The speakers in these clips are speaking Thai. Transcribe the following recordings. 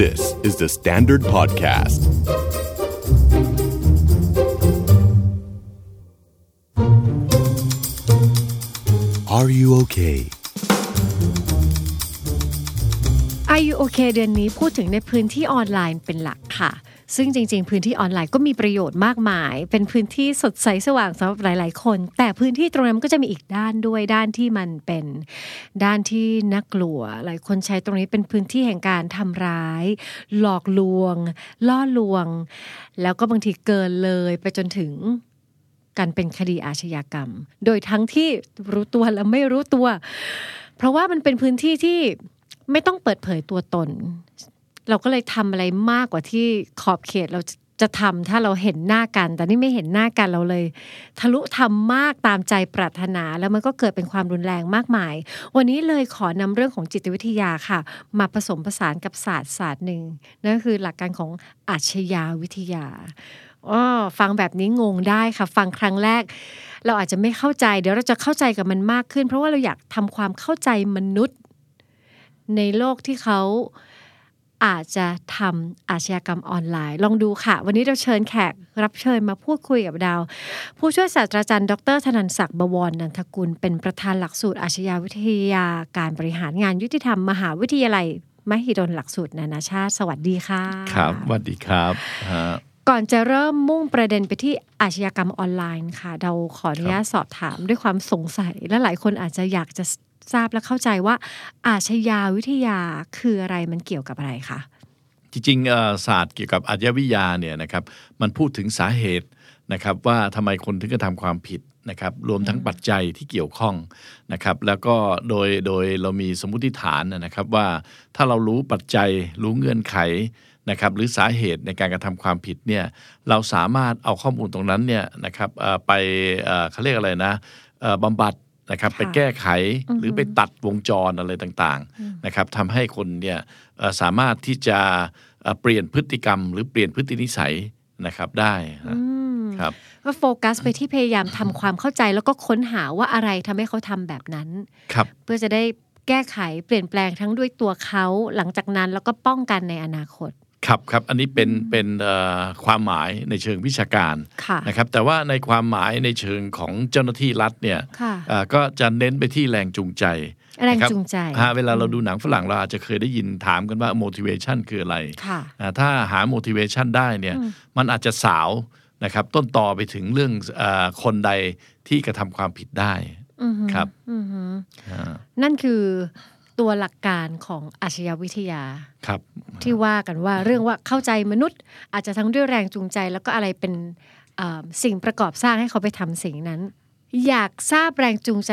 This is the Standard Podcast. Are you okay? Are you okay เดือนนี้พูดถึงในพื้นที่ออนไลน์เป็นหลักค่ะ ซึ่งจริง ๆ พื้นที่ออนไลน์ก็มีประโยชน์มากมาย เป็นพื้นที่สดใสสว่างสำหรับหลาย ๆ คน แต่พื้นที่ตรงนั้นก็จะมีอีกด้านด้วยด้านที่มันเป็นด้านที่น่ากลัว หลายคนใช้ตรงนี้เป็นพื้นที่แห่งการทำร้าย หลอกลวง ล่อลวง แล้วก็บางทีเกินเลยไปจนถึงการเป็นคดีอาชญากรรม โดยทั้งที่รู้ตัวและไม่รู้ตัว เพราะว่ามันเป็นพื้นที่ที่ไม่ต้องเปิดเผยตัวตน เราก็เลยทำอะไรมากกว่าที่ขอบเขตเราจะจะทำถ้าเราเห็นหน้ากัน แต่นี่ไม่เห็นหน้ากันเราเลย ทะลุทำมากตามใจปรารถนาแล้วมันก็เกิดเป็นความรุนแรงมากมาย วันนี้เลยขอนำเรื่องของจิตวิทยาค่ะ มาผสมผสานกับศาสตร์ศาสตร์หนึ่งนั่นก็คือหลักการของอาชญาวิทยาอ๋อฟังแบบนี้งงได้ค่ะ ฟังครั้งแรก เราอาจจะไม่เข้าใจ เดี๋ยวเราจะเข้าใจกับมันมากขึ้น เพราะว่าเราอยากทำความเข้าใจมนุษย์ ในโลกที่เขา อาจจะทำอาชญากรรมออนไลน์ ลองดูค่ะ วันนี้เราเชิญแขกรับเชิญมาพูดคุยกับดาว ผู้ช่วยศาสตราจารย์ ดรธนันศักดิ์บวรนันทกุล เป็นประธานหลักสูตรอาชญาวิทยาการบริหารงานยุติธรรมมหาวิทยาลัย มหิดลหลักสูตรนานาชาติ สวัสดีค่ะครับสวัสดีครับฮะก่อนจะเริ่มมุ่งประเด็นไปที่อาชญากรรมออนไลน์ค่ะ เราขออนุญาตสอบถามด้วยความสงสัยและหลายคนอาจจะอยากจะ ทราบและเข้าใจว่าอาชญาวิทยาคืออะไรมันเกี่ยวกับอะไรคะจริงๆศาสตร์เกี่ยวกับอาชญาวิทยาเนี่ยนะครับมันพูดถึงสาเหตุนะครับว่าทำไมคนถึงกระทำความผิดนะครับรวมทั้งปัจจัยที่เกี่ยวข้องนะครับแล้วก็โดยโดยเรามีสมมุติฐานนะครับว่าถ้าเรารู้ปัจจัยรู้เงื่อนไขนะครับหรือสาเหตุในการกระทำความผิดเนี่ยเราสามารถเอาข้อมูลตรงนั้นเนี่ยนะครับไปเอ่อเขาเรียกอะไรนะบำบัด นะครับค่ะไปแก้ไขหรือไปตัดวงจรอะไรต่างๆนะครับทำให้คนเนี่ยเอ่อสามารถที่จะเอ่อเปลี่ยนพฤติกรรม หรือเปลี่ยนพฤตินิสัยนะครับได้นะอืมครับก็โฟกัสไปที่พยายามทำความเข้าใจแล้วก็ค้นหาว่าอะไรทำให้เขาทำแบบนั้นครับเพื่อจะได้แก้ไขเปลี่ยนแปลงทั้งด้วยตัวเขาหลังจากนั้นแล้วก็ป้องกันในอนาคต ครับครับอันนี้เป็นเป็นเอ่อความหมายในเชิงวิชาการค่ะนะครับแต่ว่าในความหมายในเชิงของเจ้าหน้าที่รัฐเนี่ยค่ะเอ่อก็จะเน้นไปที่แรงจูงใจแรงนะครับจูงใจฮะเวลาเราดูหนังฝรั่งเราอาจจะเคยได้ยินถามกันว่า motivation คืออะไรค่ะอ่าถ้าหา motivation ได้เนี่ยมันอาจจะสาวนะครับต้นต่อไปถึงเรื่องเออคนใดที่กระทำความผิดได้อือหือครับอือหืออ่านั่นคือ ตัวหลักการของอาชญาวิทยาครับที่ว่ากันว่าเรื่องว่าเข้าใจมนุษย์ อาจจะทั้งด้วยแรงจูงใจ แล้วก็อะไรเป็นเอ่อสิ่งประกอบสร้างให้เขาไปทำสิ่งนั้น อยากทราบแรงจูงใจ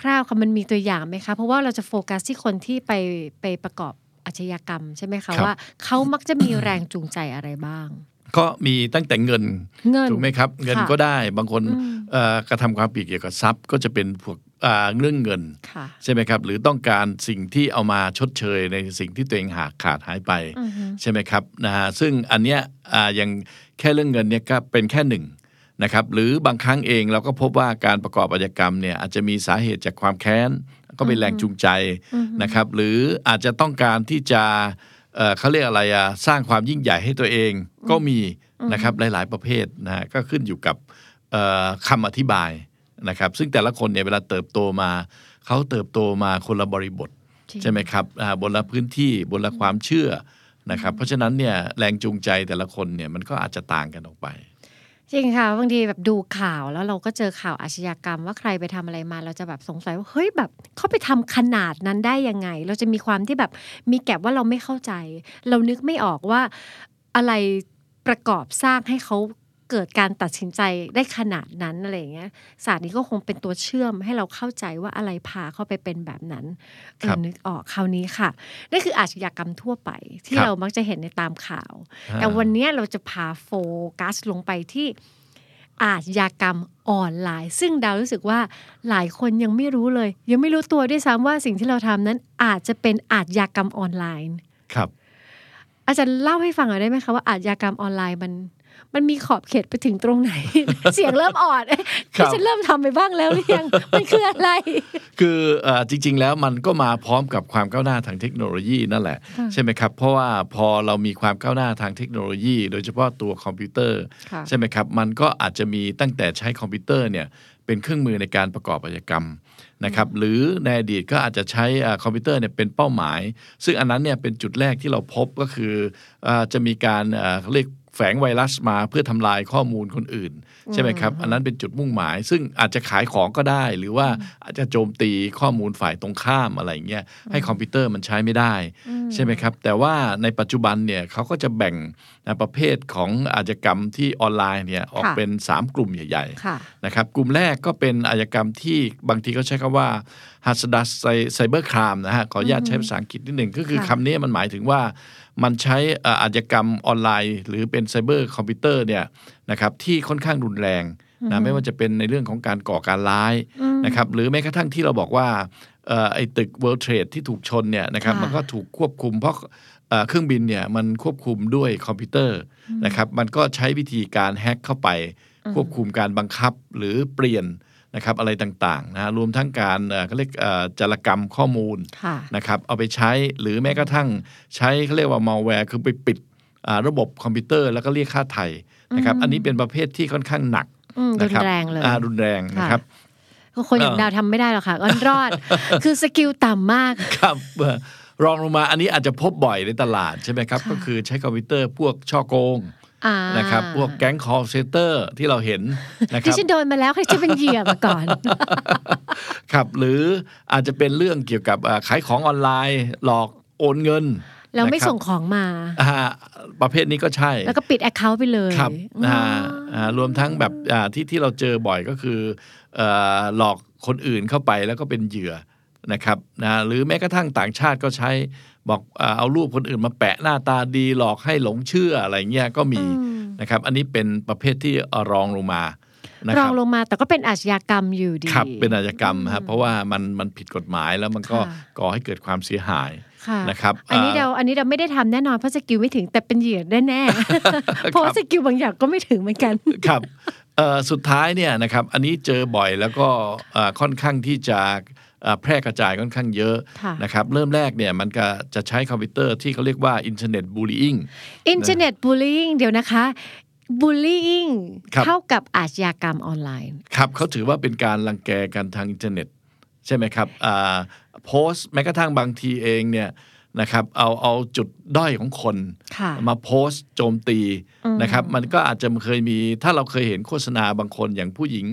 คร่าวๆค่ะมันมีตัวอย่างไหมคะเพราะว่าเราจะโฟกัสที่คนที่ไปไปประกอบอาชญากรรมใช่ไหมคะว่าเขามักจะมีแรงจูงใจอะไรบ้างก็มีตั้งแต่เงินเงินถูกไหมครับ เงินค่ะก็ได้บางคนอืมเอ่อกระทำความผิดเกี่ยวกับทรัพย์ ก็จะเป็นพวกอ่า เรื่องเงินค่ะใช่ไหมครับ หรือต้องการสิ่งที่เอามาชดเชยในสิ่งที่ตัวเองหาขาดหายไปอือฮึใช่ไหมครับนะฮะซึ่งอันเนี้ยอ่ายังแค่เรื่องเงินเนี่ยก็เป็นแค่หนึ่งนะครับหรือบางครั้งเองเราก็พบว่าการประกอบอาชญากรรมเนี่ยอาจจะมีสาเหตุจากความแค้น ก็เป็นแรงจูงใจนะครับ หรืออาจจะต้องการที่จะเอ่อเขาเรียกอะไรอะสร้างความยิ่งใหญ่ให้ตัวเองก็มีนะครับหลาย ๆ ประเภทนะฮะก็ขึ้นอยู่กับเอ่อคำอธิบาย นะครับซึ่งแต่ละคนเนี่ยเวลาเติบโตมา เขาเติบโตมาคนละบริบทจริงใช่ไหมครับอ่าบนละพื้นที่บนละความเชื่อนะครับเพราะฉะนั้นเนี่ยแรงจูงใจแต่ละคนเนี่ยมันก็อาจจะต่างกันออกไปจริงค่ะบางทีแบบดูข่าวแล้วเราก็เจอข่าวอาชญากรรมว่าใครไปทำอะไรมาเราจะแบบสงสัยว่าเฮ้ยแบบเขาไปทำขนาดนั้นได้ยังไง เราจะมีความที่แบบมีแก็บว่าเราไม่เข้าใจ เรานึกไม่ออกว่าอะไรประกอบสร้างให้เขา เกิดการตัดสินใจได้ขนาดนั้นอะไรอย่างเงี้ยศาสตร์นี้ก็คงเป็นตัวเชื่อมให้เราเข้าใจว่าอะไรพาเข้าไปเป็นแบบนั้นเอครัอบนึกออกคราวนี้ค่ะนั่นคืออาชญากรรมทั่วไปที่ครับเรามักจะเห็นในตามข่าวอ่าแต่วันนี้เราจะพาโฟกัสลงไปที่อาชญากรรมออนไลน์ ซึ่งดาวรู้สึกว่าหลายคนยังไม่รู้เลย ยังไม่รู้ตัวด้วยซ้ำว่าสิ่งที่เราทำนั้นอาจจะเป็นอาชญากรรมออนไลน์ ครับ อาจารย์เล่าให้ฟังหน่อยได้ไหมคะว่าอาชญากรรมออนไลน์มัน มันมีขอบเขตไปถึงตรงไหน เสียงเริ่มอ่อนเอ๊ะครับที่ฉันเริ่มทำไปบ้างแล้วหรือยังมันคืออะไร คือเอ่อจริง ๆ แล้วมันก็มาพร้อมกับความก้าวหน้าทางเทคโนโลยีนั่นแหละ ใช่ไหมครับ เพราะว่าพอเรามีความก้าวหน้าทางเทคโนโลยี โดยเฉพาะตัวคอมพิวเตอร์ค่ะใช่ไหมครับ มันก็อาจจะมีตั้งแต่ใช้คอมพิวเตอร์เนี่ยเป็นเครื่องมือในการประกอบอาชญากรรมนะครับหรือในอดีตก็อาจจะใช้อ่าคอมพิวเตอร์เนี่ยเป็นเป้าหมาย ซึ่งอันนั้นเนี่ยเป็นจุดแรกที่เราพบก็คืออาจะมีการอ่าเขาเรียก แฝงไวรัสมาเพื่อทำลายข้อมูลคนอื่น ใช่ไหมครับ อันนั้นเป็นจุดมุ่งหมาย ซึ่งอาจจะขายของก็ได้ หรือว่าอาจจะโจมตีข้อมูลฝ่ายตรงข้ามอะไรอย่างเงี้ยให้คอมพิวเตอร์มันใช้ไม่ได้ ใช่ไหมครับ แต่ว่าในปัจจุบันเนี่ยเขาก็จะแบ่งนะประเภทของอาชญากรรมที่ออนไลน์เนี่ยออกค่ะเป็น 3 กลุ่มใหญ่ๆค่ะนะครับกลุ่มแรกก็เป็นอาชญากรรมที่บางทีเขาใช้คำว่า hazardous cyber crime นะฮะขออนุญาตใช้ภาษาอังกฤษนิดหนึ่งก็คือค่ะคำนี้มันหมายถึงว่า มันใช้เอ่ออาชญากรรมออนไลน์ หรือเป็นไซเบอร์คอมพิวเตอร์เนี่ยนะครับที่ค่อนข้างรุนแรงนะไม่ว่าจะเป็นในเรื่องของการก่อการร้ายนะครับหรือแม้กระทั่งที่เราบอกว่าเอ่อไอ้ตึก World Trade ที่ถูกชนเนี่ยนะครับค่ะมันก็ถูกควบคุมเพราะเอ่อเครื่องบินเนี่ยมันควบคุมด้วยคอมพิวเตอร์นะครับมันก็ใช้วิธีการแฮ็กเข้าไป ควบคุมการบังคับหรือเปลี่ยน นะครับอะไรต่างๆนะฮะรวมทั้งการเอ่อเขาเรียกเอ่อจารกรรมข้อมูลค่ะนะครับเอาไปใช้หรือแม้กระทั่งใช้เขาเรียกว่า malware คือไปปิดอ่าระบบคอมพิวเตอร์แล้วก็เรียกค่าไถ่นะครับอันนี้เป็นประเภทที่ค่อนข้างหนักอืมรุนะนครับแรงเลยอ่ารุนแรงนะครับคนอย่างเออดาวทำไม่ได้หรอกค่ะอ้อนรอด คือ skill ต่ำมากครับเอ่อรองลงมาอันนี้อาจจะพบบ่อยในตลาดใช่ไหมครับ ก็คือใช้คอมพิวเตอร์พวกฉ้อโกงอ่า นะครับพวกแก๊ง call center ที่เราเห็นนะคที่รับฉันโดนมาแล้วค่ะฉันเป็นเหยื่อมาก่อนครับหรืออาจจะเป็นเรื่องเกี่ยวกับอ่าขายของออนไลน์หลอกโอนเงินแล้วไม่นะครับส่งของมาอ่าประเภทนี้ก็ใช่ แล้วก็ปิดแอคเคาท์ไปเลย ครับอ๋ออ่าอ่ารวมทั้งแบบอ่าที่ที่เราเจอบ่อยก็คือเอ่อหลอกคนอื่นเข้าไปแล้วก็เป็นเหยื่อนะครับนะหรือแม้กระทั่งต่างชาติก็ใช้ บอกอ่าเอารูปคนอื่นมาแปะหน้าตาดีหลอกให้หลงเชื่ออะไรเงี้ยก็มีนะครับ อันนี้เป็นประเภทที่รองลงมานะรคอรังบลงมาแต่ก็เป็นอาชญากรรมอยู่ดีครับเป็นอาชญากรรมครับเพราะว่ามันมันผิดกฎหมายแล้วมันก็ค่ะก่อให้เกิดความเสียหายค่ะนะครับอันนี้อ่าเราอันนี้เราไม่ได้ทำแน่นอนเพราะ skill ไม่ถึงแต่เป็นเหยื่อแน่ๆเพราะว่า skill บางอย่างก็ไม่ถึงเหมือนกันครับเอ่อสุดท้ายเนี่ยนะครับอันนี้เจอบ่อยแล้วก็เอ่อค่อนข้างที่จะเอ่อ แพร่กระจายค่อนข้างเยอะค่ะนะครับเริ่มแรกเนี่ยมันก็จะใช้คอมพิวเตอร์ที่เขาเรียกว่าอินเทอร์เน็ตบูล i ิ g อินเทอร์เน็ตบูลลี่เดี๋ยวนะคะบูลลี่ครับเท่ากับอาชญากรรมออนไลน์ ครับเขาถือว่าเป็นการรังแกกันทางอินเทอร์เน็ต ใช่ไหมครับอ่าโพสต์แม้กระทั่งบางทีเองเนี่ย นะครับเอาเอาจุดด้อยของคนค่ะมาโพสต์โจมตีนะครับ มันก็อาจจะเคยมีถ้าเราเคยเห็นโฆษณาบางคนอย่างผู้หญิง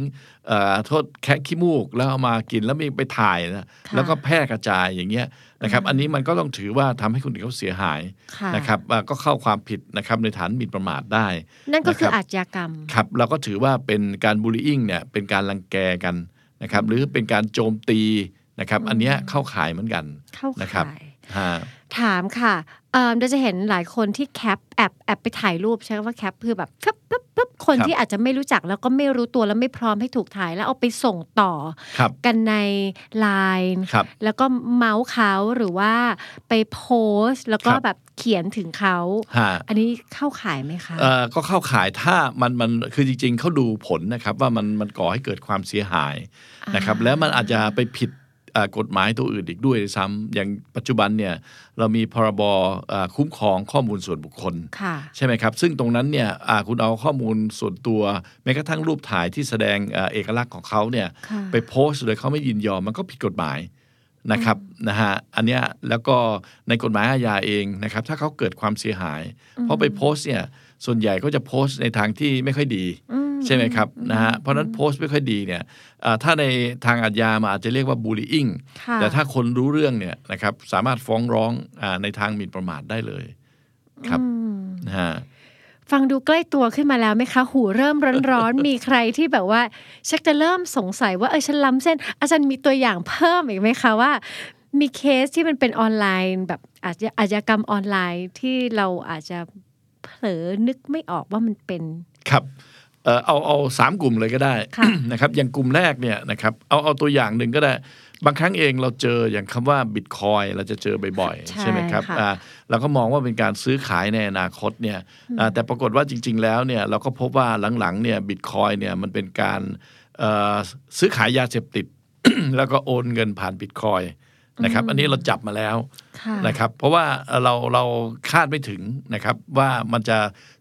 เอ่อโทษแคะขี้มูกแล้วเอามากินแล้วมีไปถ่ายนะค่ะแล้วก็แพร่กระจายอย่างเงี้ยนะครับ อันนี้มันก็ต้องถือว่าทำให้คนอื่นเขาเสียหายค่ะนะครับอ่าก็เข้าความผิดนะครับในฐานหมิ่นประมาทได้ นั่นก็คือนะครับอาชญากรรมครับเราก็ถือว่าเป็นการบูล i ิ g เนี่ยเป็นการรังแกกันนะครับ หรือเป็นการโจมตีนะครับ อันเนี้ยเข้าข่ายเหมือนกันเข้านะครับข่ายฮะ ถามค่ะเอ่อเราจะเห็นหลายคนที่แคปแอบแอบไปถ่ายรูปใช้คำว่าแคปคือแบบปึ๊บปึ๊บปึ๊บคนครับที่อาจจะไม่รู้จักแล้วก็ไม่รู้ตัวแล้วไม่พร้อมให้ถูกถ่ายแล้วเอาไปส่งต่อครับกันในไลน์ครับแล้วก็เมาส์เขาหรือว่าไปโพสต์แล้วก็ครับแบบเขียนถึงเขาฮะอันนี้เข้าข่ายไหมคะเอ่อก็เข้าข่ายถ้ามันมันคือจริง ๆเขาดูผลนะครับว่ามันมันก่อให้เกิดความเสียหายนะครับ แล้วมันอาจจะไปผิดเอ่อ กฎหมายตัวอื่นอีกด้วยซ้ำอย่างปัจจุบันเนี่ยเรามีพรบเอ่อคุ้มครองข้อมูลส่วนบุคคลค่ะใช่ไหมครับ ซึ่งตรงนั้นเนี่ยอ่าคุณเอาข้อมูลส่วนตัวแม้กระทั่งรูปถ่ายที่แสดงเอ่อเอกลักษณ์ของเขาเนี่ยค่ะไปโพสต์โดยเขาไม่ยินยอมมันก็ผิดกฎหมายนะครับนะฮะอันเนี้ยแล้วก็ในกฎหมายอาญาเองนะครับ ถ้าเขาเกิดความเสียหาย เพราะไปโพสต์เนี่ยส่วนใหญ่ก็จะโพสต์ในทางที่ไม่ค่อยดี ใช่ไหมครับนะฮะเพราะฉะนั้นโพสต์ไม่ค่อยดีเนี่ยอ่าถ้าในทางอาญามาอาจจะเรียกว่าบูล i ิ g ค่ะแต่ถ้าคนรู้เรื่องเนี่ยนะครับสามารถฟ้องร้องอาในทางหมิ่นประมาทได้เลยครับนะฮะฟังดูใกล้ตัวขึ้นมาแล้วไหมคะ หูเริ่มร้อนๆ มีใครที่แบบว่า ชักจะเริ่มสงสัยว่าเออฉันล้ำเส้น อาจารย์มีตัวอย่างเพิ่มอีกไหมคะว่า มีเคสที่มันเป็นออนไลน์แบบอาชญาอาชญากรรมออนไลน์ที่เราอาจจะเผลอนึกไม่ออกว่ามันเป็น ครับ เอ่อเอาเอาสามกลุ่มเลยก็ได้ค่ะนะครับอย่างกลุ่มแรกเนี่ยนะครับเอาเอาตัวอย่างหนึ่งก็ได้ บางครั้งเองเราเจออย่างคำว่าบิตคอยเราจะเจอบ่อยๆ ใช่ใช่ไหมครับค่ะอ่าเราก็มองว่าเป็นการซื้อขายในอนาคตเนี่ยอ่าแต่ปรากฏว่าจริง ๆ แล้วเนี่ยเราก็พบว่าหลังๆเนี่ยบิตคอยเนี่ยมันเป็นการเอ่อซื้อขายยาเสพติด แล้วก็โอนเงินผ่านบิตคอย นะครับ อันนี้เราจับมาแล้วค่ะนะครับ เพราะว่าเราเราคาดไม่ถึงนะครับ ว่ามันจะ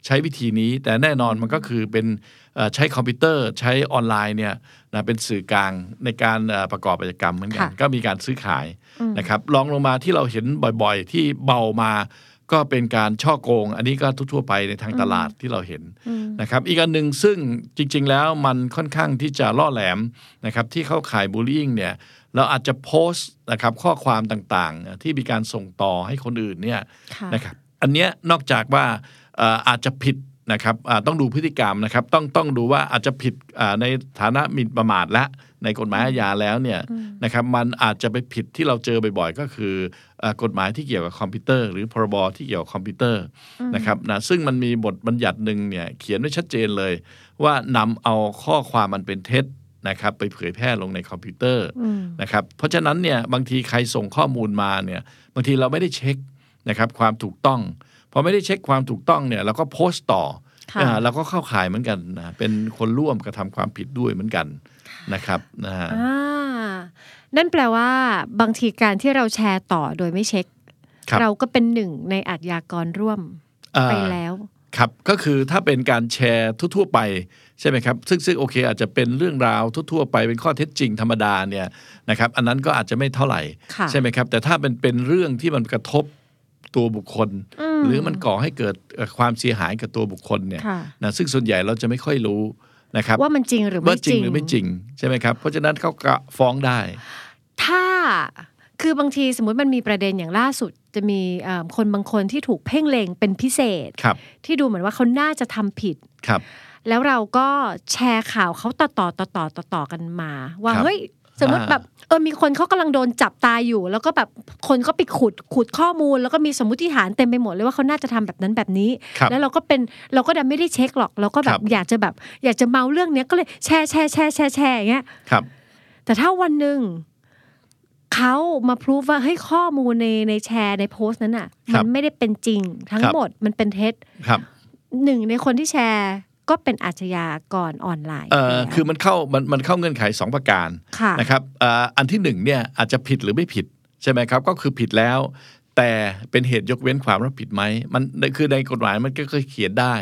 ใช้วิธีนี้ แต่แน่นอนมันก็คือเป็นเอ่อใช้คอมพิวเตอร์ใช้ออนไลน์เนี่ยนะเป็นสื่อกลางในการเอ่อประกอบกิจกรรมเหมือนกันค่ะก็มีการซื้อขายนะครับลองลงมาที่เราเห็นบ่อยๆ ที่เบามา ก็เป็นการช่อโกง อันนี้ก็ทั่วๆไปในทางตลาดที่เราเห็นนะครับ อีกอันหนึ่งซึ่งจริง ๆ แล้วมันค่อนข้างที่จะล่อแหลมนะครับที่เข้าข่ายบูลลี่เนี่ยเราอาจจะโพสต์นะครับข้อความต่างๆ ที่มีการส่งต่อให้คนอื่นเนี่ยค่ะนะครับอันเนี้ยนอกจากว่าเอ่ออาจจะผิด นะครับอ่าต้องดูพฤติกรรมนะครับต้องต้องดูว่าอาจจะผิดอ่าในฐานะหมิ่นประมาทและในกฎหมายอาญาแล้วเนี่ยนะครับมันอาจจะไปผิดที่เราเจอบ่อยๆ ก็คือเอ่อกฎหมายที่เกี่ยวกับคอมพิวเตอร์ หรือพรบที่เกี่ยวกับคอมพิวเตอร์นะครับนะซึ่งมันมีบทบัญญัติหนึ่งเนี่ยเขียนไว้ชัดเจนเลย ว่านำเอาข้อความมันเป็นเท็จนะครับไปเผยแพร่ลงในคอมพิวเตอร์นะครับเพราะฉะนั้นเนี่ยบางทีใครส่งข้อมูลมาเนี่ยบางทีเราไม่ได้เช็คนะครับความถูกต้อง พอไม่ได้เช็คความถูกต้องเนี่ยเราก็โพสต์ต่อค่ะอ่าเราก็เข้าข่ายเหมือนกันนะเป็นคนร่วมกระทำความผิดด้วยเหมือนกันนะครับนะฮะอ่านั่นแปลว่า บางทีการที่เราแชร์ต่อโดยไม่เช็คครับเราก็เป็นหนึ่งในอาชญากรร่วมอ่าไปแล้วครับก็คือถ้าเป็นการแชร์ทั่ว ๆ ไปใช่ไหมครับซึ่งซึ่งโอเค อาจจะเป็นเรื่องราวทั่ว ๆ ไปเป็นข้อเท็จจริงธรรมดาเนี่ยนะครับอันนั้นก็อาจจะไม่เท่าไหร่ค่ะใช่ไหมครับแต่ถ้าเป็นเป็นเรื่องที่มันกระทบตัวบุคคล หรือมันก่อให้เกิดเอ่อความเสียหายกับตัวบุคคลเนี่ยค่ะนะซึ่งส่วนใหญ่เราจะไม่ค่อยรู้นะครับว่ามันจริงหรือว่าไม่จจริริงงหรือไม่จริงใช่ไหมครับ เพราะฉะนั้นเขาก็ฟ้องได้ ถ้าคือบางทีสมมุติมันมีประเด็นอย่างล่าสุดจะมีเอ่อคนบางคนที่ถูกเพ่งเล็งเป็นพิเศษครับที่ดูเหมือนว่าเขาน่าจะทำผิดครับ แล้วเราก็แชร์ข่าวเขาต่อต่อต่อต่อต่อต่อกันมา ว่าครับเฮ้ยสมมติอ่าแบบเออมีคนเขากำลังโดนจับตายอยู่ แล้วก็แบบคนก็ไปขุดขุดข้อมูล แล้วก็มีสมมติฐานเต็มไปหมดเลยว่าเขาน่าจะทำแบบนั้นแบบนี้ครับแล้วเราก็เป็นเราก็ดันไม่ได้เช็คหรอก เราก็แบครับบอยากจะแบบ อยากจะเมาเรื่องเนี้ยก็เลยแชร์แชร์แชร์แชร์แชร์อย่างเงี้ยครับ แต่ถ้าวันหนึ่งเขามาพรูฟว่าเฮ้ยข้อมูลในในแชร์ในโพสต์นั้นอะครัมับนไม่ได้เป็นจริงทั้งครับหมดมันเป็นเท็จครับหนึ่งในคนที่แชร์ ก็เป็นอาชญากรออนไลน์เอ่อแล้วคือมันเข้ามันมันเข้าเงื่อนไขสองประการค่ะนะครับเอ่ออันที่หนึ่งเนี่ยอาจจะผิดหรือไม่ผิดใช่ไหมครับ ก็คือผิดแล้ว แต่เป็นเหตุยกเว้นความรับผิดไหมมันคือในกฎหมายมันก็เคยเขียนได้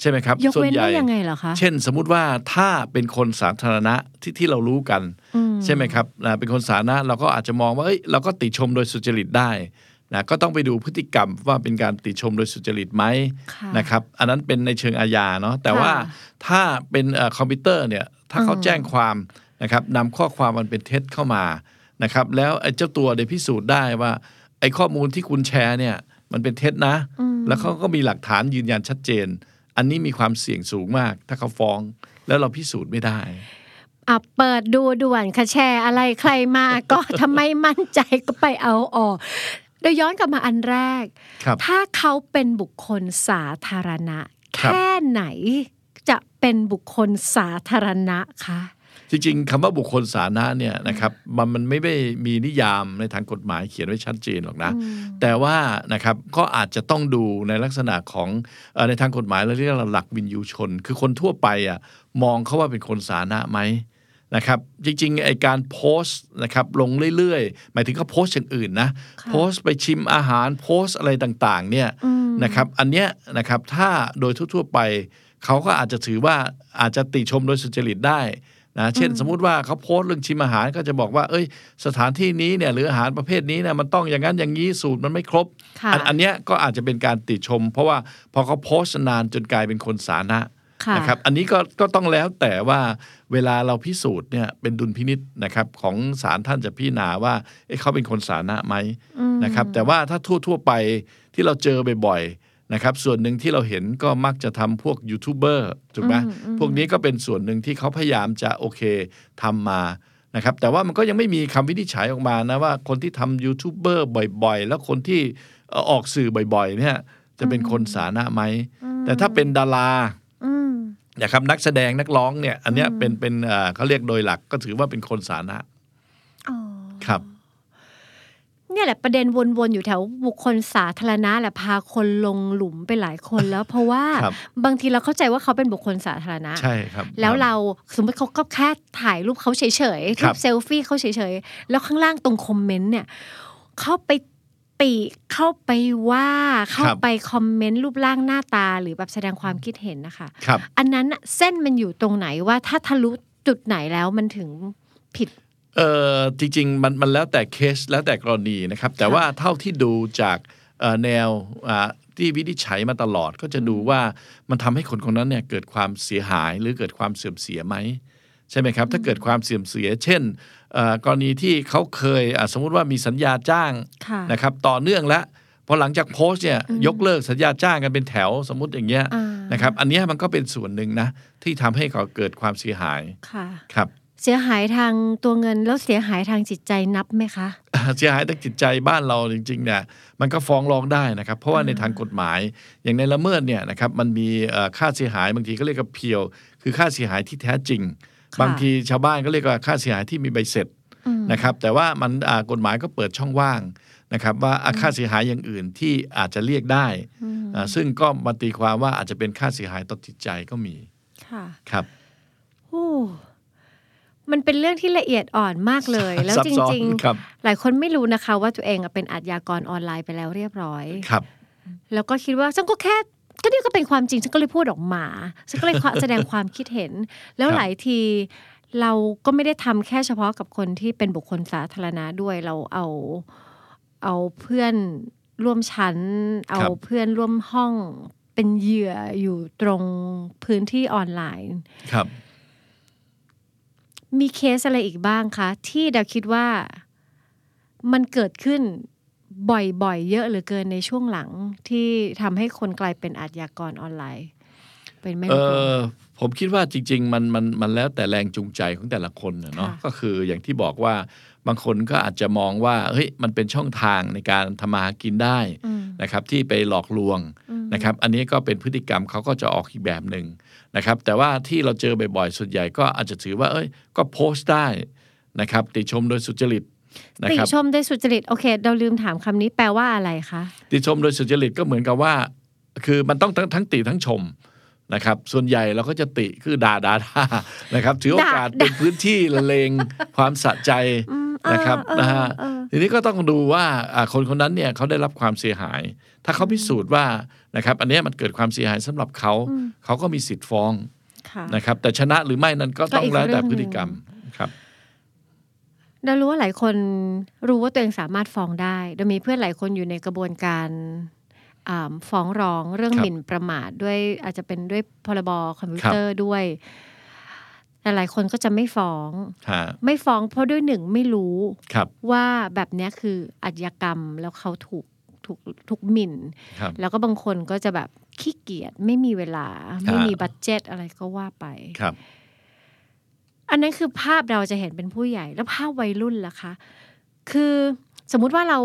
ใช่ไหมครับยกส่วเว้นนใหญ่ได้ยังไงเหรอคะเช่น สมมุติว่าถ้าเป็นคนสาธารณะที่ที่เรารู้กัน ใช่ไหมครับนะเป็นคนสาธารณะเราก็อาจจะมองว่าเอ้ยเราก็ติชมโดยสุจริตได้ นะก็ต้องไปดูพฤติกรรมว่าเป็นการติชมโดยสุจริตไหมค่ะนะครับอันนั้นเป็นในเชิงอาญาเนาะแต่ค่ะว่าถ้าเป็นเอ่อคอมพิวเตอร์เนี่ยถ้าเขาแจ้งความนะครับนำข้อความมันเป็นเท็จเข้ามานะครับแล้วไอ้เจ้าตัวได้พิสูจน์ได้ว่าไอ้ข้อมูลที่คุณแชร์เนี่ยมันเป็นเท็จนะ แล้วเขาก็มีหลักฐานยืนยันชัดเจน อันนี้มีความเสี่ยงสูงมาก ถ้าเขาฟ้องแล้วเราพิสูจน์ไม่ได้อะเปิดดูด่วนค่ะแชร์อะไรใครมาก็ทำไมมั่นใจก็ไปเอาออก เดี๋ยวย้อนกลับมาอันแรกครับถ้าเขาเป็นบุคคลสาธารณะครับแค่ไหนจะเป็นบุคคลสาธารณะคะจริงๆคำว่าบุคคลสาธารณะเนี่ยนะครับมันมันไม่ได้มีนิยามในทางกฎหมายเขียนไว้ชัดเจนหรอกนะ แต่ว่านะครับก็อาจจะต้องดูในลักษณะของเอ่อในทางกฎหมายเราเรียกว่าหลักวินยูชน คือคนทั่วไปอะมองเขาว่าเป็นคนสาธารณะไหม นะครับจริงๆไอการโพสต์นะครับลงเรื่อยๆ หมายถึงเขาโพสต์อย่างอื่นนะโพสต์ไปชิมอาหารโพสต์อะไรต่างๆเนี่ยนะครับอันเนี้ยนะครับถ้าโดยทั่วๆไปเขาก็อาจจะถือว่าอาจจะติชมโดยสุจริตได้นะเช่นสมมุติว่าเขาโพสต์เรื่องชิมอาหารก็จะบอกว่า เอ้ย สถานที่นี้เนี่ยหรืออาหารประเภทนี้เนี่ยมันต้องอย่างนั้นอย่างนี้สูตรมันไม่ครบค่ะอันอันเนี้ยก็อาจจะเป็นการติชม เพราะว่าพอเขาโพสต์นานจนกลายเป็นคนสาธารณะค่ะ นะครับอันนี้ก็ก็ต้องแล้วแต่ว่าเวลาเราพิสูจน์เนี่ยเป็นดุลพินิษนะครับของศาลท่านจะพิจารณาว่าเอ๊ะเขาเป็นคนสาธารณะไหมนะครับแต่ว่าถ้าทั่วทั่ว ๆ ไปที่เราเจอบ่อยๆนะครับส่วนหนึ่งที่เราเห็นก็มักจะทำพวกยูทูบเบอร์ถูกไหมพวกนี้ก็เป็นส่วนหนึ่งที่เขาพยายามจะโอเคทำมานะครับแต่ว่ามันก็ยังไม่มีคำวินิจฉัยออกมานะว่าคนที่ทำยูทูบเบอร์บ่อยๆ แล้วคนที่เอ่อออกสื่อบ่อยๆเนี่ยจะเป็นคนสาธารณะไหม แต่ถ้าเป็นดารา นะครับนักแสดงนักร้องเนี่ย อันเนี้ยเป็นเป็นเอ่อเขาเรียกโดยหลักก็ถือว่าเป็นคนสาธารณะอ๋อครับ เนี่ยแหละประเด็นวนๆอยู่แถวบุคคลสาธารณะแหละพาคนลงหลุมไปหลายคนแล้ว เพราะว่าครับบางทีเราเข้าใจว่าเขาเป็นบุคคลสาธารณะใช่ครับ แล้วครับเราสมมติเขาก็แค่ถ่ายรูปเขาเฉยๆครัรูบปเซลฟี่เขาเฉยๆแล้วข้างล่างตรงคอมเมนต์เนี่ยเข้าไป ติเข้าไปว่าเข้าไปคอมเมนต์รูปร่างหน้าตาหรือแบบแสดงความคิดเห็นนะคะครับอันนั้นน่ะเส้นมันอยู่ตรงไหนว่าถ้าทะลุจุดไหนแล้วมันถึงผิดเออจริงๆมันมันแล้วแต่เคสแล้วแต่กรณีนะครับ แต่ว่าเท่าที่ดูจากเอ่อแนวอ่าที่วินิจฉัยมาตลอดก็จะดูว่ามันทำให้คนคนนั้นเนี่ยเกิดความเสียหายหรือเกิดความเสื่อมเสียไหมใช่ไหมครับ ถ้าเกิดความเสื่อมเสีย เช่นเอ่อ กรณีที่เขาเคยอะสมมุติว่ามีสัญญาจ้างค่ะนะครับต่อเนื่องแล้วพอหลังจากโพสต์เนี่ยยกเลิกสัญญาจ้างกันเป็นแถวสมมติอย่างเงี้ยอ่านะครับอันเนี้ยมันก็เป็นส่วนหนึ่งนะที่ทำให้เขาเกิดความเสียหายค่ะครับเสียหายทางตัวเงินแล้วเสียหายทางจิตใจนับไหมคะ เสียหายทางจิตใจบ้านเราจริงๆเนี่ยมันก็ฟ้องร้องได้นะครับ เพราะว่าในทางกฎหมายอย่างในละเมิดเนี่ยนะครับมันมีเอ่อค่าเสียหายบางทีก็เรียกว่าเพียว คือค่าเสียหายที่แท้จริงค่ะ บางทีชาวบ้านก็เรียกว่าค่าเสียหายที่มีใบเสร็จนะครับ แต่ว่ามันอ่ากฎหมายก็เปิดช่องว่างนะครับ ว่าอะค่าเสียหายอย่างอื่นที่อาจจะเรียกได้อ่าซึ่งก็มาตีความว่าอาจจะเป็นค่าเสียหายต่อจิตใจก็มีค่ะครับโอ้มันเป็นเรื่องที่ละเอียดอ่อนมากเลย แล้วซับจซ้อนริงครับๆหลายคนไม่รู้นะคะ ว่าตัวเองอะเป็นอาชญากรออนไลน์ไปแล้วเรียบร้อยครับ แล้วก็คิดว่าฉันก็แค่ ก็นี่ก็เป็นความจริงฉันก็เลยพูดออกมาฉันก็เลยแสดงความคิดเห็น แล้วครับหลายทีเราก็ไม่ได้ทำแค่เฉพาะกับคนที่เป็นบุคคลสาธารณะด้วยเราเอาเอาเพื่อนร่วมชั้น เอาเพื่อนร่วมห้องเป็นเหยื่ออยู่ตรงพื้นที่ออนไลน์ครับ มีเคสอะไรอีกบ้างคะ ที่เดาคิดว่ามันเกิดขึ้น บ่อยๆ เยอะเหลือเกินในช่วงหลังที่ทำให้คนกลายเป็นอาชญากรออนไลน์ เป็นไหม่เอรู้อผมคิดว่าจริง ๆ มันมันมันแล้วแต่แรงจูงใจของแต่ละคนน่ะเนาะค่ะก็คืออย่างที่บอกว่าบางคนก็อาจจะมองว่าเฮ้ยมันเป็นช่องทางในการทำมาหากินได้นะครับที่ไปหลอกลวงนะครับอันนี้ก็เป็นพฤติกรรมเขาก็จะออกอีกแบบหนึ่งนะครับแต่ว่าที่เราเจอบ่อยๆส่วนใหญ่ก็อาจจะถือว่าเอ้ยก็โพสต์ได้นะครับติชมโดยสุจริตนะ ติครับชมได้สุจริตโอเค เราลืมถามคำนี้แปลว่าอะไรคะติชมโดยสุจริตก็เหมือนกับว่า คือมันต้องทั้งทั้งติทั้งชมนะครับ ส่วนใหญ่เราก็จะติคือด่าด่าด่านะครับ ถือโอกาสด่าเป็นพื้นที่ละเลงความสะใจนะครับเออนะฮะเออทีนี้ก็ต้องดูว่าอ่าคนคนนั้นเนี่ยเขาได้รับความเสียหาย ถ้าเขาพิสูจน์ว่านะครับ อันเนี้ยมันเกิดความเสียหายสำหรับเขาเขาก็มีสิทธิ์ฟ้องค่ะนะครับแต่ชนะหรือไม่นั้นก็ต้องก็อีกแล้วแต่เรื่องหนึ่งพฤติกรรมครับ เรารู้ว่าหลายคนรู้ว่าตัวเองสามารถฟ้องได้โดยมีเพื่อนหลายคนอยู่ในกระบวนการอ่าฟ้องร้องเรื่องครับหมิ่นประมาทด้วยอาจจะเป็นด้วยพรบคอมพิวเตอร์ด้วยแต่หลายคนก็จะไม่ฟ้องฮะไม่ฟ้องเพราะด้วยหนึ่งไม่รู้ครับว่าแบบเนี้ยคืออาชญากรรมแล้วเขาถูกถูกถูกหมิ่นครับแล้วก็บางคนก็จะแบบขี้เกียจไม่มีเวลา ไม่มีบัตเจ็ตอะไรก็ว่าไปครับ อันนั้นคือภาพเราจะเห็นเป็นผู้ใหญ่แล้วภาพวัยรุ่นล่ะคะ คือสมมุติว่าเรา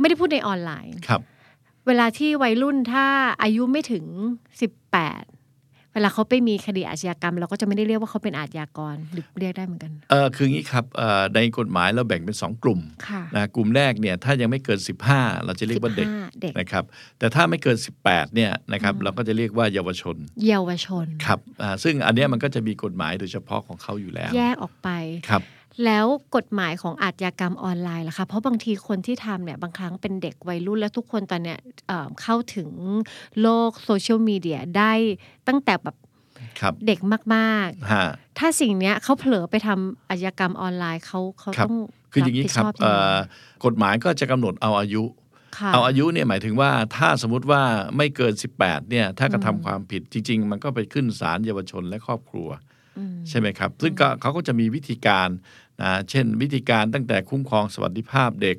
ไม่ได้พูดในออนไลน์ครับ เวลาที่วัยรุ่นถ้าอายุไม่ถึงสิบแปดเวลาเขาไปมีคดีอาชญากรรม เราก็จะไม่ได้เรียกว่าเขาเป็นอาชญากรหรือเรียกได้เหมือนกันเออคืองี้ครับเอ่อในกฎหมายเราแบ่งเป็นสองกลุ่มค่ะนะกลุ่มแรกเนี่ยถ้ายังไม่เกิน 15 เราจะเรียกว่าเด็ก15เด็กนะครับแต่ถ้าไม่เกิน 18เนี่ยนะครับเราก็จะเรียกว่าเยาวชน เยาวชนครับอ่าซึ่งอันเนี้ยมันก็จะมีกฎหมายโดยเฉพาะของเขาอยู่แล้ว แยกออกไปครับ แล้วกฎหมายของอาชญากรรมออนไลน์ล่ะคะ เพราะบางทีคนที่ทำเนี่ยบางครั้งเป็นเด็กวัยรุ่นและทุกคนตอนเนี้ยเอ่อเข้าถึงโลกโซเชียลมีเดียได้ตั้งแต่แบบครับเด็กมากฮะๆถ้าสิ่งเนี้ยเขาเผลอไปทำอาชญากรรมออนไลน์เขาเขาครับต้องคืออย่างนี้นี้ครับเอ่อกฎหมายก็จะกำหนดเอาอายุค่ะเอาอายุเนี่ยหมายถึงว่าถ้าสมมติว่าไม่เกิน 18เนี่ยถ้ากระทำความผิดจริง ๆ มันก็ไปขึ้นศาลเยาวชนและครอบครัว ใช่ไหมครับ ซึ่งก็เขาก็จะมีวิธีการนะเช่นวิธีการตั้งแต่คุ้มครองสวัสดิภาพเด็ก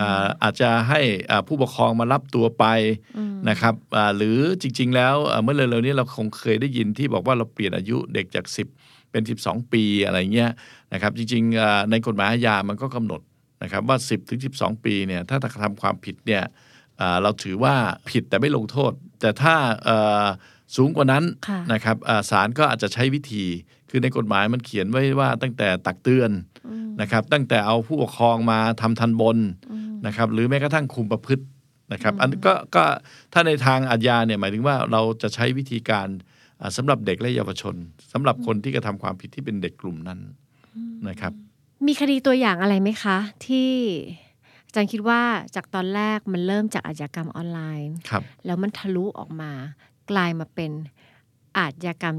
อ่าอาจจะให้อ่าผู้ปกครองมารับตัวไปนะครับอ่าหรือจริง ๆ แล้วอ่าเมื่อเร็วๆนี้เราคงเคยได้ยินที่บอกว่าเราเปลี่ยนอายุเด็กจาก 10 เป็น 12 ปีอะไรเงี้ยนะครับจริงๆอ่าในกฎหมายอาญามันก็กำหนดนะครับว่า 10ถึง12 ปีเนี่ยถ้าทำความผิดเนี่ยอ่าเราถือว่าผิดแต่ไม่ลงโทษ แต่ถ้าเอ่อสูงกว่านั้นค่ะนะครับอ่าศาลก็อาจจะใช้วิธี คือในกฎหมายมันเขียนไว้ว่าตั้งแต่ตักเตือนนะครับ ตั้งแต่เอาผู้ปกครองมาทำทันบนนะครับ หรือแม้กระทั่งคุมประพฤตินะครับ อันก็ก็ถ้าในทางอาญาเนี่ยหมายถึงว่าเราจะใช้วิธีการอ่าสำหรับเด็กและเยาวชนสำหรับคนที่กระทำความผิดที่เป็นเด็กกลุ่มนั้นนะครับ มีคดีตัวอย่างอะไรไหมคะ ที่อาจารย์คิดว่าจากตอนแรกมันเริ่มจากอาชญากรรมออนไลน์ครับแล้วมันทะลุออกมา กลายมาเป็นอาชญากรรม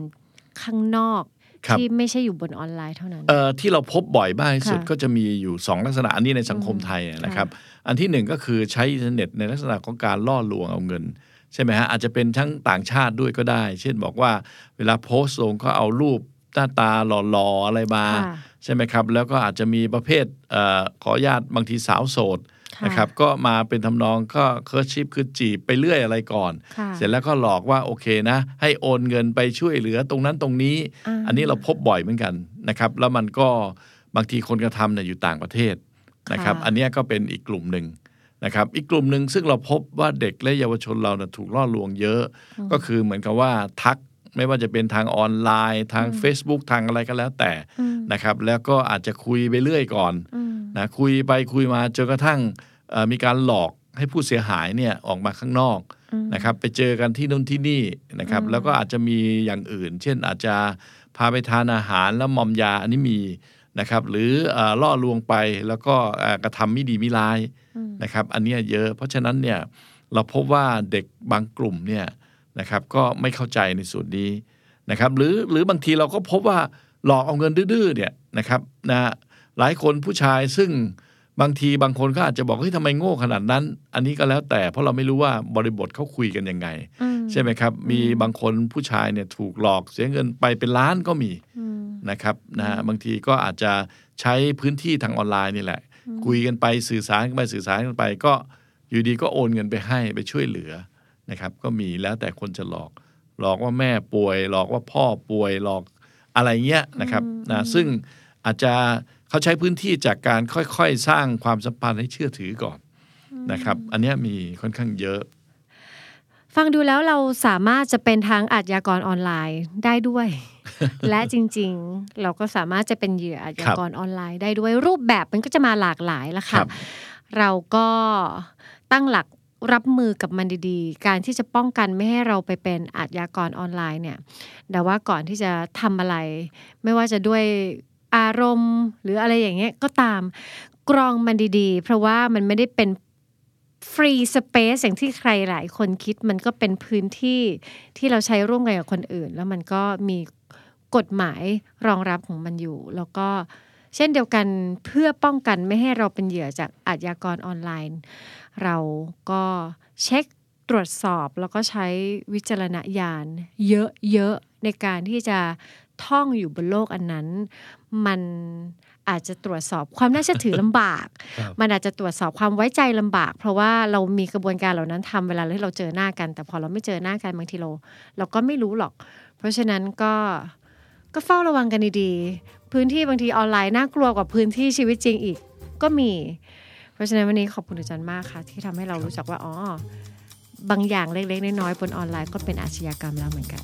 ข้างนอกครับ ที่ไม่ใช่อยู่บนออนไลน์เท่านั้นเอ่อที่เราพบบ่อยมากที่สุดค่ะก็จะมีอยู่ 2 ลักษณะอันนี้ในสังคมไทยนะครับ อันที่หนึ่งก็คือใช้อินเทอร์เน็ตในลักษณะของการล่อลวงเอาเงินใช่ไหมฮะอาจจะเป็นทั้งต่างชาติด้วยก็ได้ เช่นบอกว่าเวลาโพสต์ลงก็เอารูปหน้าตาหล่อๆอะไรมาค่ะใช่ไหมครับ แล้วก็อาจจะมีประเภทเอ่อขออนุญาตบางทีสาวโสดค่ะ นะครับก็มาเป็นทำนองก็เคิร์ชชิปคือจีบไปเรื่อยอะไรก่อนค่ะเสร็จแล้วก็หลอกว่าโอเคนะ ให้โอนเงินไปช่วยเหลือตรงนั้นตรงนี้อ่าอันนี้เราพบบ่อยเหมือนกันนะครับแล้วมันก็บางทีคนกระทำเนี่ยอยู่ต่างประเทศนะครับค่ะอันเนี้ยก็เป็นอีกกลุ่มหนึ่งนะครับอีกกลุ่มหนึ่งซึ่งเราพบว่าเด็กและเยาวชนเราเนี่ยถูกล่อลวงเยอะ ก็คือเหมือนกับว่าทักไม่ว่าจะเป็นทางออนไลน์ ทาง Facebook ทางอะไรก็แล้วแต่นะครับ แล้วก็อาจจะคุยไปเรื่อยก่อนอืมนะคุยไปคุยมาจนกระทั่งเอ่อ มีการหลอกให้ผู้เสียหายเนี่ยออกมาข้างนอกนะครับไปเจอกันที่นู่นที่นี่นะครับแล้วก็อาจจะมีอย่างอื่น เช่นอาจจะพาไปทานอาหารแล้วมอมยาอันนี้มีนะครับหรือเอ่อล่อลวงไปแล้วก็เอ่อกระทำไม่ดีไม่ร้ายนะครับอันเนี้ยเยอะ เพราะฉะนั้นเนี่ยเราพบว่าเด็กบางกลุ่มเนี่ยนะครับก็ไม่เข้าใจในส่วนนี้นะครับหรือหรือบางทีเราก็พบว่าหลอกเอาเงินดื้อๆเนี่ยนะครับนะหลายคนผู้ชายซึ่ง บางทีบางคนก็อาจจะบอกเฮ้ยทำไมโง่ขนาดนั้น อันนี้ก็แล้วแต่เพราะเราไม่รู้ว่าบริบทเขาคุยกันยังไงอืมใช่ไหมครับ มีบางคนผู้ชายเนี่ยถูกหลอกเสียเงินไปเป็นล้านก็มีอืมนะครับนะฮะบางทีก็อาจจะใช้พื้นที่ทางออนไลน์นี่แหละ คุยกันไปสื่อสารกันไปสื่อสารกันไป ก็อยู่ดีก็โอนเงินไปให้ไปช่วยเหลือนะครับก็มีแล้วแต่คนจะหลอก หลอกว่าแม่ป่วย หลอกว่าพ่อป่วยหลอกอะไรเงี้ยนะครับนะซึ่งอาจจะ เขาใช้พื้นที่จากการค่อยๆ สร้างความสัมพันธ์ให้เชื่อถือก่อนนะครับ อันเนี้ยมีค่อนข้างเยอะ ฟังดูแล้วเราสามารถจะเป็นทั้งอาชญากรออนไลน์ได้ด้วย และจริงๆ เราก็สามารถจะเป็นเหยื่ออาชญากรออนไลน์ได้ด้วยรูปแบบมันก็จะมาหลากหลายละครัค่ะบเราก็ตั้งหลักรับมือกับมันดีๆ การที่จะป้องกันไม่ให้เราไปเป็นอาชญากรออนไลน์เนี่ย แต่ว่าก่อนที่จะทำอะไร ไม่ว่าจะด้วย อารมณ์ หรืออะไรอย่างเงี้ยก็ตามกรองมันดีๆ เพราะว่ามันไม่ได้เป็นฟรีสเปซอย่างที่ใครหลายคนคิดมันก็เป็นพื้นที่ที่เราใช้ร่วมกันกับคนอื่น แล้วมันก็มีกฎหมายรองรับของมันอยู่ แล้วก็เช่นเดียวกันเพื่อป้องกันไม่ให้เราเป็นเหยื่อจากอาชญากรออนไลน์ เราก็เช็คตรวจสอบแล้วก็ใช้วิจารณญาณเยอะๆในการที่จะ ท่องอยู่บนโลกอันนั้น มันอาจจะตรวจสอบความน่าเชื่อถือลำบาก มันอาจจะตรวจสอบความไว้ใจลำบาก เพราะว่าเรามีกระบวนการเหล่านั้นทำเวลาที่เราเจอหน้ากัน แต่พอเราไม่เจอหน้ากันบางทีเราเราก็ไม่รู้หรอก เพราะฉะนั้นก็ก็เฝ้าระวังกันดีๆ พื้นที่บางทีออนไลน์น่ากลัวกว่าพื้นที่ชีวิตจริงอีกก็มี เพราะฉะนั้นวันนี้ขอบคุณอาจารย์มากค่ะ ที่ทำให้เรารู้จักว่าอ๋อบางอย่างเล็กๆน้อยๆบนออนไลน์ก็เป็นอาชญากรรมแล้วเหมือนกัน